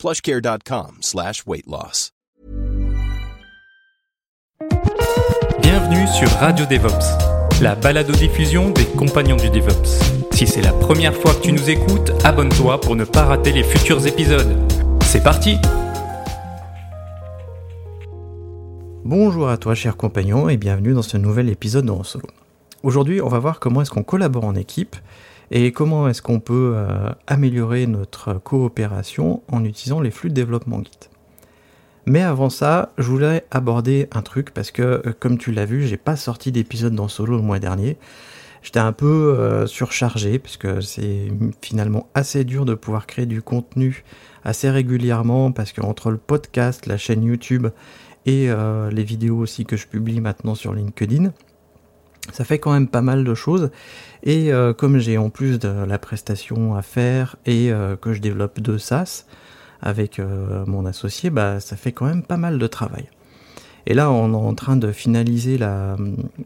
plushcare.com slash weight loss. Bienvenue sur Radio DevOps, la balado-diffusion des compagnons du DevOps. Si c'est la première fois que tu nous écoutes, abonne-toi pour ne pas rater les futurs épisodes. C'est parti Bonjour à toi cher compagnon et bienvenue dans ce nouvel épisode de En Solo. Aujourd'hui on va voir comment est-ce qu'on collabore en équipe et comment est-ce qu'on peut euh, améliorer notre coopération en utilisant les flux de développement Git? Mais avant ça, je voulais aborder un truc parce que, euh, comme tu l'as vu, j'ai pas sorti d'épisode dans Solo le mois dernier. J'étais un peu euh, surchargé parce que c'est finalement assez dur de pouvoir créer du contenu assez régulièrement parce qu'entre le podcast, la chaîne YouTube et les vidéos aussi que je publie maintenant sur LinkedIn, ça fait quand même pas mal de choses. Et euh, comme j'ai en plus de la prestation à faire et euh, que je développe deux SaaS avec euh, mon associé, bah, ça fait quand même pas mal de travail. Et là, on est en train de finaliser la,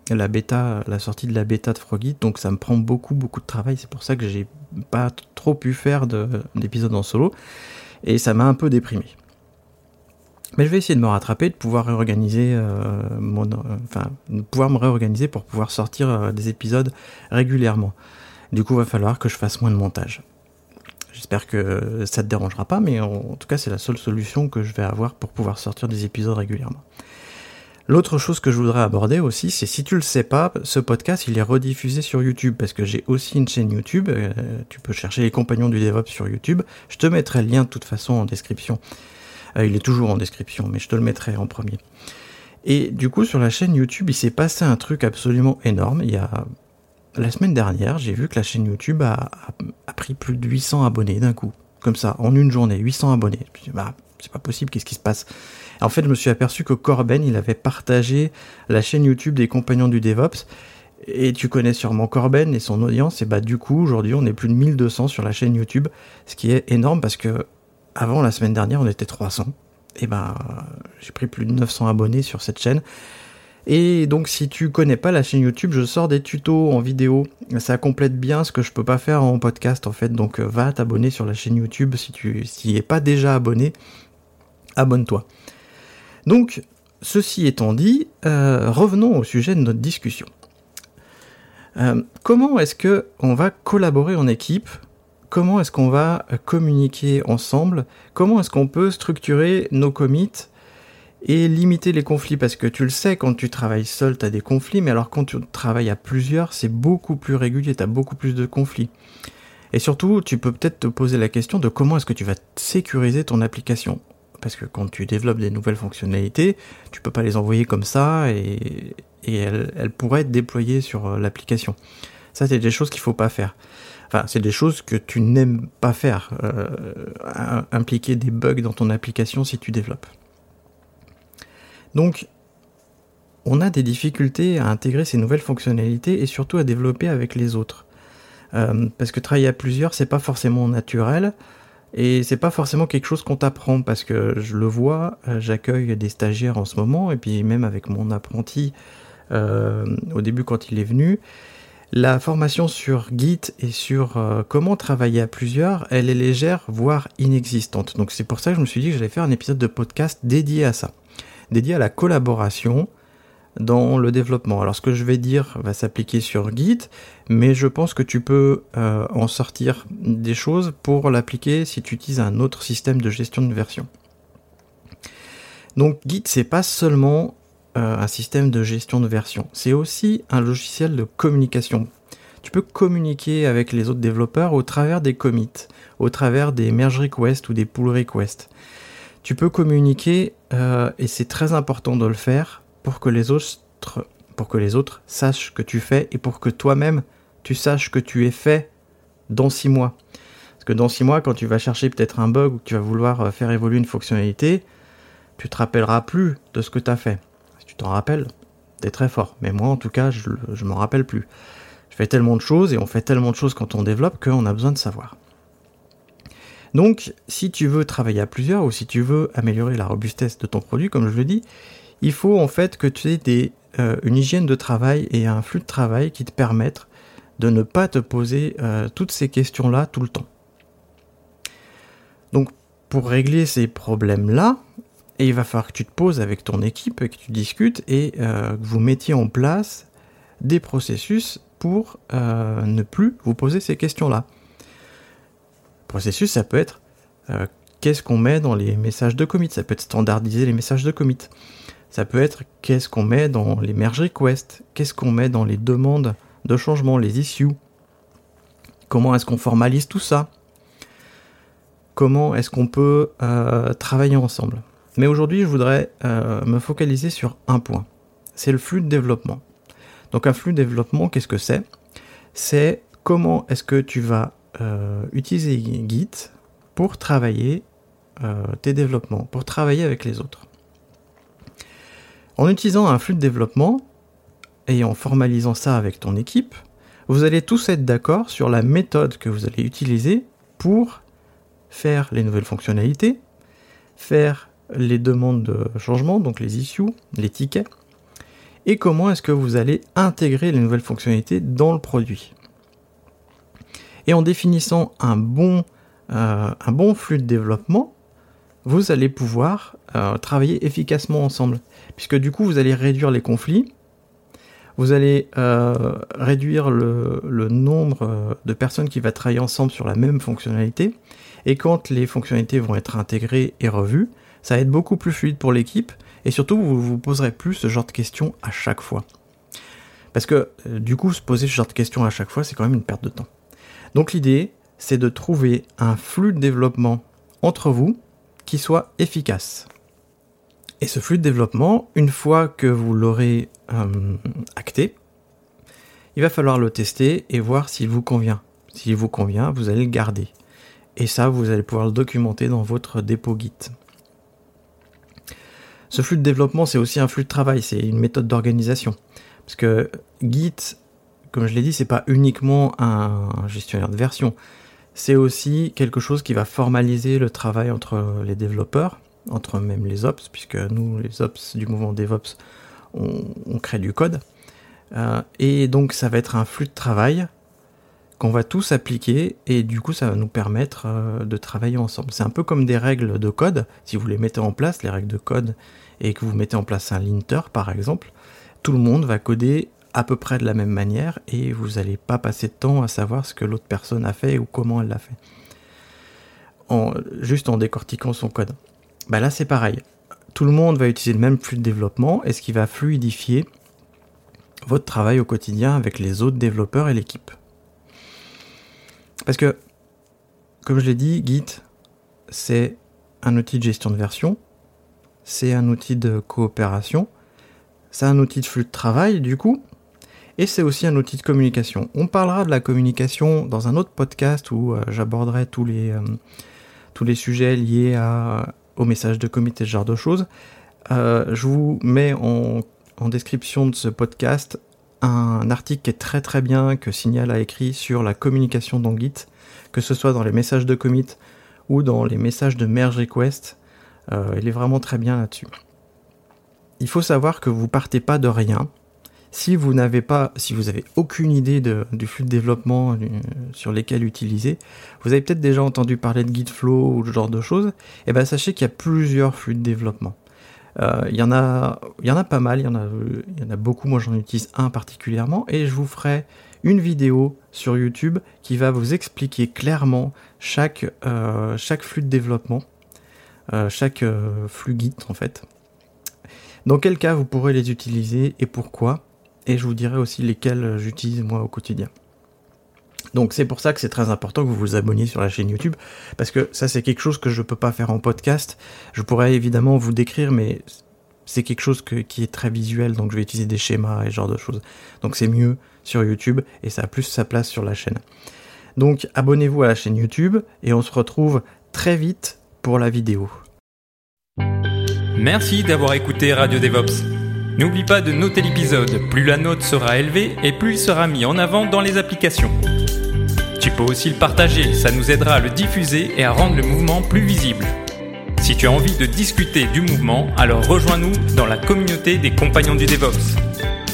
la bêta, la sortie de la bêta de Frogit, donc ça me prend beaucoup, beaucoup de travail. C'est pour ça que j'ai pas trop pu faire d'épisodes en solo. Et ça m'a un peu déprimé. Mais je vais essayer de me rattraper, de pouvoir réorganiser euh, mon, euh, enfin, de pouvoir me réorganiser pour pouvoir sortir euh, des épisodes régulièrement. Du coup, il va falloir que je fasse moins de montage. J'espère que ça te dérangera pas, mais en, tout cas, c'est la seule solution que je vais avoir pour pouvoir sortir des épisodes régulièrement. L'autre chose que je voudrais aborder aussi, c'est si tu le sais pas, ce podcast il est rediffusé sur YouTube parce que j'ai aussi une chaîne YouTube. tu peux chercher les compagnons du DevOps sur YouTube. Je te mettrai le lien de toute façon en description. Euh, il est toujours en description, mais je te le mettrai en premier. Et du coup, sur la chaîne YouTube, il s'est passé un truc absolument énorme. Il y a la semaine dernière, j'ai vu que la chaîne YouTube a, pris plus de 800 abonnés d'un coup, comme ça, en une journée, 800 abonnés. Je me suis dit, bah, c'est pas possible, qu'est-ce qui se passe? En fait, je me suis aperçu que Corben, il avait partagé la chaîne YouTube des compagnons du DevOps. Et tu connais sûrement Corben et son audience, et bah du coup aujourd'hui on est plus de 1200 sur la chaîne YouTube, ce qui est énorme parce que avant, la semaine dernière, on était 300. Et ben, j'ai pris plus de 900 abonnés sur cette chaîne. Et donc, si tu connais pas la chaîne YouTube, je sors des tutos en vidéo. Ça complète bien ce que je peux pas faire en podcast, en fait. Donc, euh, va t'abonner sur la chaîne YouTube si tu n'y es pas déjà abonné. Abonne-toi. Donc, ceci étant dit, euh, revenons au sujet de notre discussion. Euh, comment est-ce que on va collaborer en équipe comment est-ce qu'on va euh, communiquer ensemble, comment est-ce qu'on peut structurer nos commits et limiter les conflits? Parce que tu le sais quand tu travailles seul tu as des conflits mais alors quand tu travailles à plusieurs c'est beaucoup plus régulier, tu as beaucoup plus de conflits. Et surtout tu peux peut-être te poser la question de comment est-ce que tu vas sécuriser ton application? Parce que quand tu développes des nouvelles fonctionnalités tu peux pas les envoyer comme ça et, elles, pourraient être déployées sur euh, l'application. Ça c'est des choses qu'il faut pas faire. C'est des choses que tu n'aimes pas faire, euh, impliquer des bugs dans ton application si tu développes. Donc, on a des difficultés à intégrer ces nouvelles fonctionnalités et surtout à développer avec les autres. Euh, parce que travailler à plusieurs, c'est pas forcément naturel et c'est pas forcément quelque chose qu'on t'apprend parce que je le vois, euh, j'accueille des stagiaires en ce moment et puis même avec mon apprenti au début quand il est venu, la formation sur Git et sur euh, comment travailler à plusieurs, elle est légère, voire inexistante. Donc c'est pour ça que je me suis dit que j'allais faire un épisode de podcast dédié à ça, dédié à la collaboration dans le développement. Alors ce que je vais dire va s'appliquer sur Git, mais je pense que tu peux euh, en sortir des choses pour l'appliquer si tu utilises un autre système de gestion de version. Donc Git c'est pas seulement euh, un système de gestion de version. C'est aussi un logiciel de communication. Tu peux communiquer avec les autres développeurs au travers des commits, au travers des merge requests ou des pull requests. Tu peux communiquer, euh, et c'est très important de le faire, pour que les autres pour que les autres sachent que tu fais et pour que toi-même tu saches que tu es fait dans six mois. Parce que dans six mois, quand tu vas chercher peut-être un bug ou que tu vas vouloir euh, faire évoluer une fonctionnalité, tu te rappelleras plus de ce que tu as fait. Tu t'en rappelles, t'es très fort. Mais moi, en tout cas, je ne m'en rappelle plus. Je fais tellement de choses et on fait tellement de choses quand on développe qu'on a besoin de savoir. Donc, si tu veux travailler à plusieurs ou si tu veux améliorer la robustesse de ton produit, comme je le dis, il faut en fait que tu aies des, euh, une hygiène de travail et un flux de travail qui te permettent de ne pas te poser euh, toutes ces questions-là tout le temps. Donc, pour régler ces problèmes-là, il va falloir que tu te poses avec ton équipe, que tu discutes et euh, que vous mettiez en place des processus pour ne plus vous poser ces questions-là. Processus, ça peut être euh, qu'est-ce qu'on met dans les messages de commit, ça peut être standardiser les messages de commit, ça peut être qu'est-ce qu'on met dans les merge requests, qu'est-ce qu'on met dans les demandes de changement, les issues, comment est-ce qu'on formalise tout ça, comment est-ce qu'on peut euh, travailler ensemble? Mais aujourd'hui, je voudrais euh, me focaliser sur un point, c'est le flux de développement. Donc un flux de développement, qu'est-ce que c'est? C'est comment est-ce que tu vas euh, utiliser Git pour travailler euh, tes développements, pour travailler avec les autres. En utilisant un flux de développement et en formalisant ça avec ton équipe, vous allez tous être d'accord sur la méthode que vous allez utiliser pour faire les nouvelles fonctionnalités, faire les demandes de changement, donc les issues, les tickets, et comment est-ce que vous allez intégrer les nouvelles fonctionnalités dans le produit. Et en définissant un bon, euh, flux de développement, vous allez pouvoir euh, travailler efficacement ensemble. Puisque du coup, vous allez réduire les conflits, vous allez euh, réduire le, nombre de personnes qui vont travailler ensemble sur la même fonctionnalité. Et quand les fonctionnalités vont être intégrées et revues, ça va être beaucoup plus fluide pour l'équipe. Et surtout, vous vous poserez plus ce genre de questions à chaque fois. Parce que du coup, se poser ce genre de questions à chaque fois, c'est quand même une perte de temps. Donc l'idée, c'est de trouver un flux de développement entre vous qui soit efficace. Et ce flux de développement, une fois que vous l'aurez euh, acté, il va falloir le tester et voir s'il vous convient. S'il vous convient, vous allez le garder. Et ça, vous allez pouvoir le documenter dans votre dépôt Git. Ce flux de développement, c'est aussi un flux de travail, c'est une méthode d'organisation. Parce que Git comme je l'ai dit, c'est pas uniquement un gestionnaire de version. C'est aussi quelque chose qui va formaliser le travail entre les développeurs, entre même les ops, puisque nous, les ops du mouvement DevOps, on, crée du code. Euh, et donc ça va être un flux de travail qu'on va tous appliquer et du coup ça va nous permettre euh, de travailler ensemble. C'est un peu comme des règles de code. Si vous les mettez en place, les règles de code, et que vous mettez en place un linter par exemple, tout le monde va coder à peu près de la même manière et vous n'allez pas passer de temps à savoir ce que l'autre personne a fait ou comment elle l'a fait. Juste en décortiquant son code. Bah là c'est pareil. Tout le monde va utiliser le même flux de développement et ce qui va fluidifier votre travail au quotidien avec les autres développeurs et l'équipe. Parce que, comme je l'ai dit, Git, c'est un outil de gestion de version, c'est un outil de coopération, c'est un outil de flux de travail, du coup, et c'est aussi un outil de communication. On parlera de la communication dans un autre podcast où euh, j'aborderai tous les, euh, tous les sujets liés à, au message de comité, ce genre de choses. Euh, je vous mets en, description de ce podcast un article qui est très très bien que Signal a écrit sur la communication dans Git, que ce soit dans les messages de commit ou dans les messages de merge request. il est vraiment très bien là-dessus. Il faut savoir que vous partez pas de rien. Si vous n'avez pas, si vous avez aucune idée du flux de développement euh, sur lesquels utiliser, vous avez peut-être déjà entendu parler de Gitflow ou ce genre de choses, et eh ben sachez qu'il y a plusieurs flux de développement. Euh, il y en a, y en a pas mal, il y en a, beaucoup. Moi, j'en utilise un particulièrement, et je vous ferai une vidéo sur YouTube qui va vous expliquer clairement chaque, euh, chaque flux de développement, chaque flux Git en fait. Dans quel cas vous pourrez les utiliser et pourquoi? Et je vous dirai aussi lesquels j'utilise moi au quotidien. Donc c'est pour ça que c'est très important que vous vous abonniez sur la chaîne YouTube, parce que ça c'est quelque chose que je ne peux pas faire en podcast. Je pourrais évidemment vous décrire, mais c'est quelque chose qui est très visuel, donc je vais utiliser des schémas et ce genre de choses. Donc c'est mieux sur YouTube, et ça a plus sa place sur la chaîne. Donc abonnez-vous à la chaîne YouTube, et on se retrouve très vite pour la vidéo. Merci d'avoir écouté Radio DevOps. N'oublie pas de noter l'épisode, plus la note sera élevée et plus il sera mis en avant dans les applications. Peux aussi le partager, ça nous aidera à le diffuser et à rendre le mouvement plus visible. Si tu as envie de discuter du mouvement, alors rejoins-nous dans la communauté des compagnons du DevOps.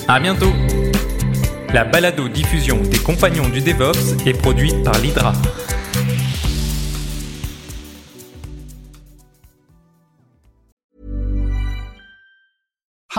À bientôt! La balado-diffusion des compagnons du DevOps est produite par l'Hydra.